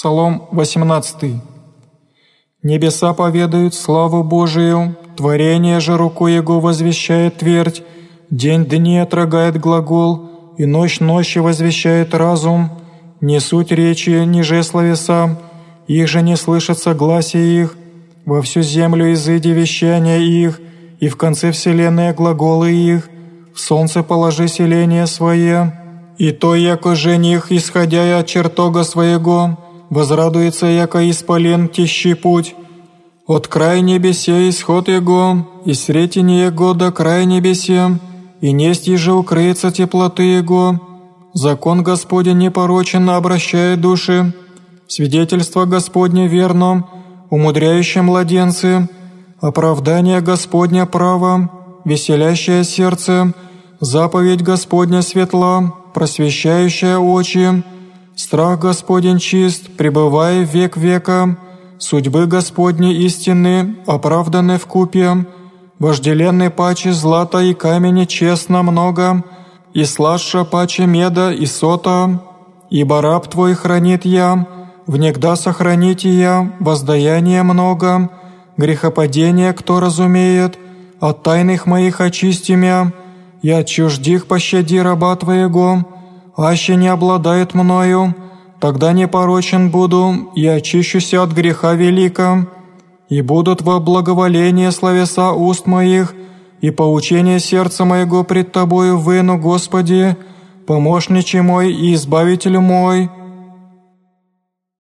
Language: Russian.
Псалом 18. Небеса поведают славу Божию, творение же рукой Его возвещает твердь, день дни отрогает глагол, и ночь ночи возвещает разум, не суть речи, ниже словеса, их же не слышат согласия их, во всю землю изыди вещания их, и в конце вселенной глаголы их, в солнце положи селение свое, и то, яко жених, исходя от чертога своего, возрадуется, яко исполен тищий путь. От края небесе исход его, и сретение его до края небесе, и несть еже укрыется теплоты его. Закон Господень непорочен обращает души, свидетельство Господне верно, умудряющее младенцы, оправдание Господня право, веселящее сердце, заповедь Господня светла, просвещающая очи, Страх Господень чист, пребывая век века, судьбы Господни истины, оправданы в купе, вожделенной паче злата и камени честно много, и слаша паче меда и сота, ибо раб Твой хранит я, внегда сохраните я, воздаяние много, грехопадение кто разумеет, от тайных моих очисти мя, я чуждих пощади раба Твоего, аще не обладает мною, тогда непорочен буду и очищуся от греха велика, и будут во благоволение словеса уст моих, и поучение сердца моего пред Тобою выну, Господи, помощничий мой и избавитель мой,